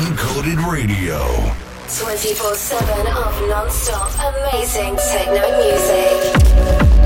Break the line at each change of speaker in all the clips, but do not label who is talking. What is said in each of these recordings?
Uncoded Radio.
24 7 of non stop amazing techno music.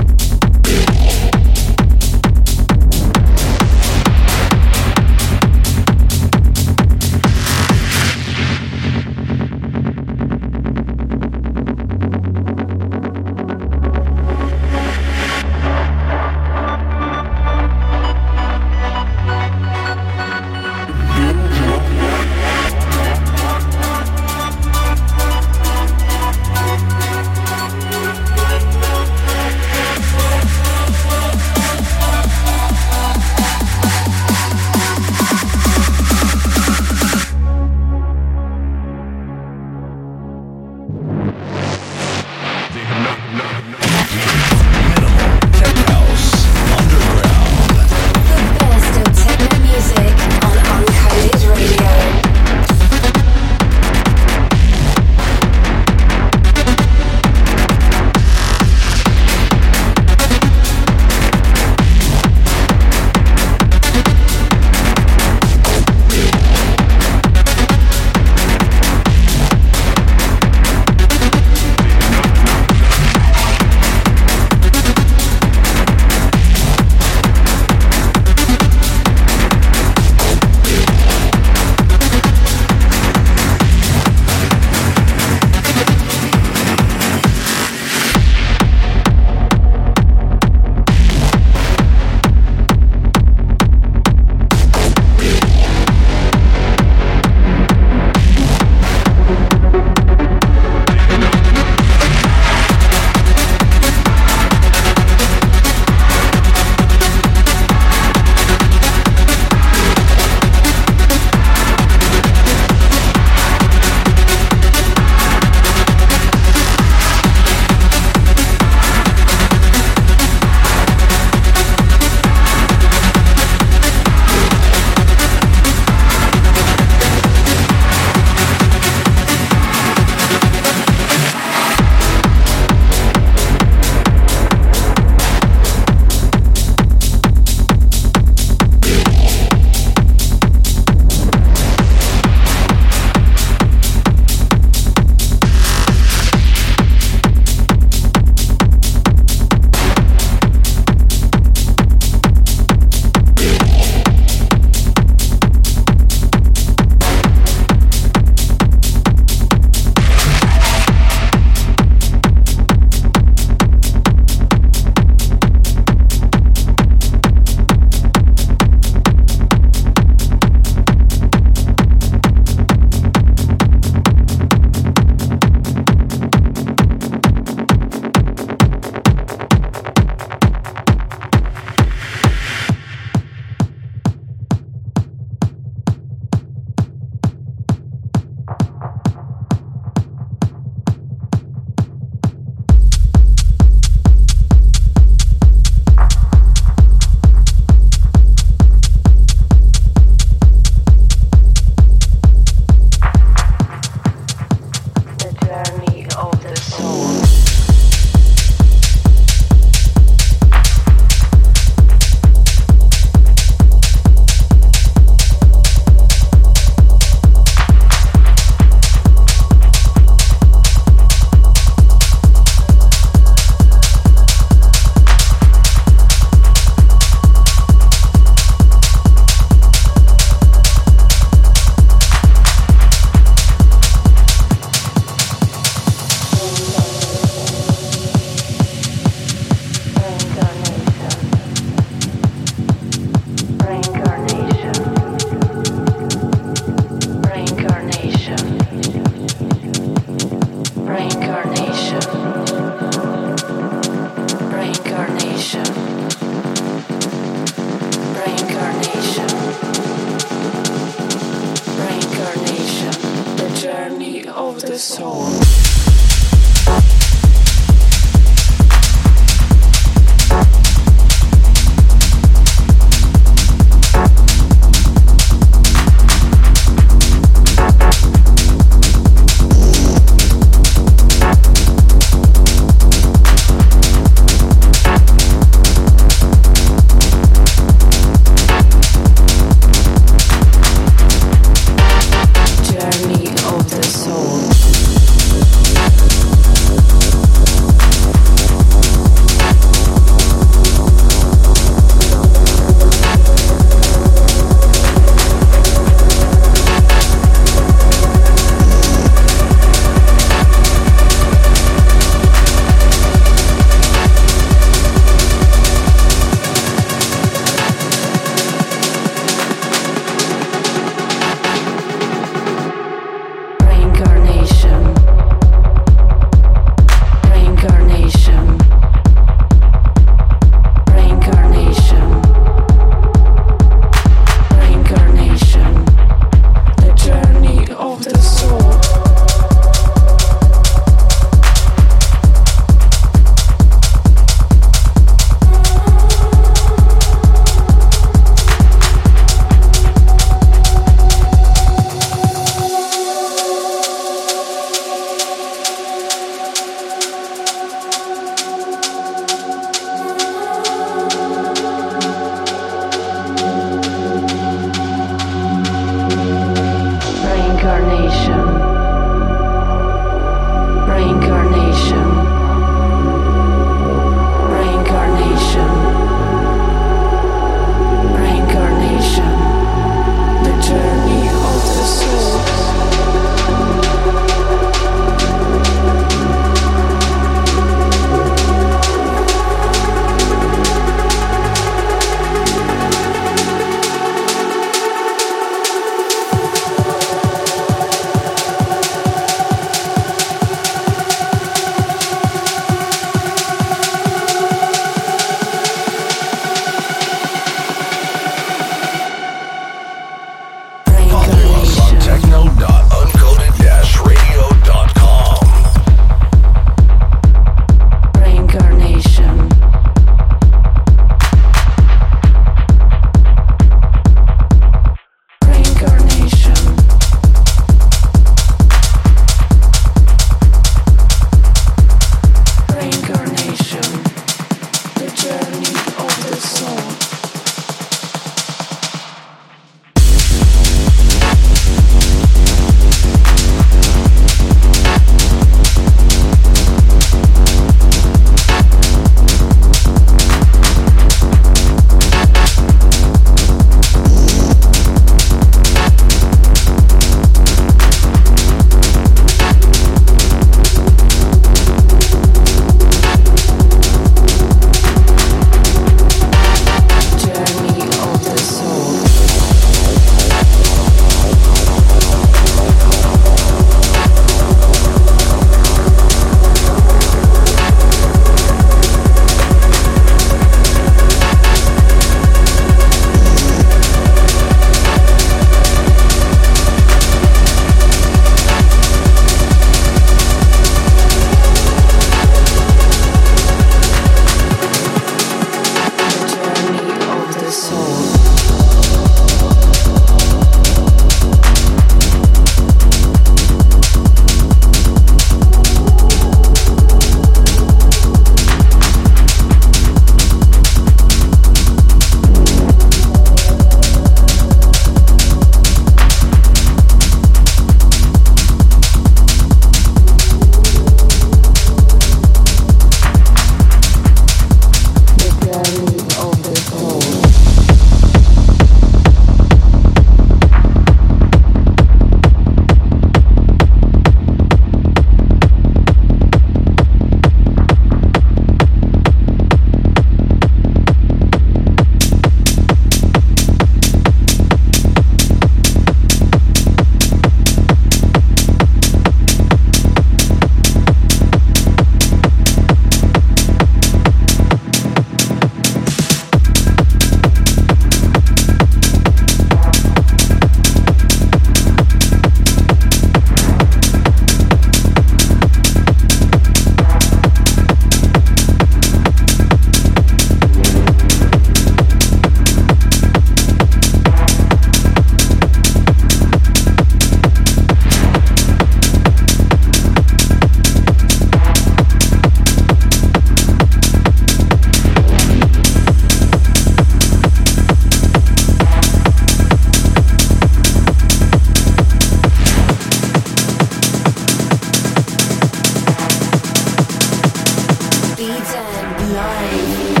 Be Done Live.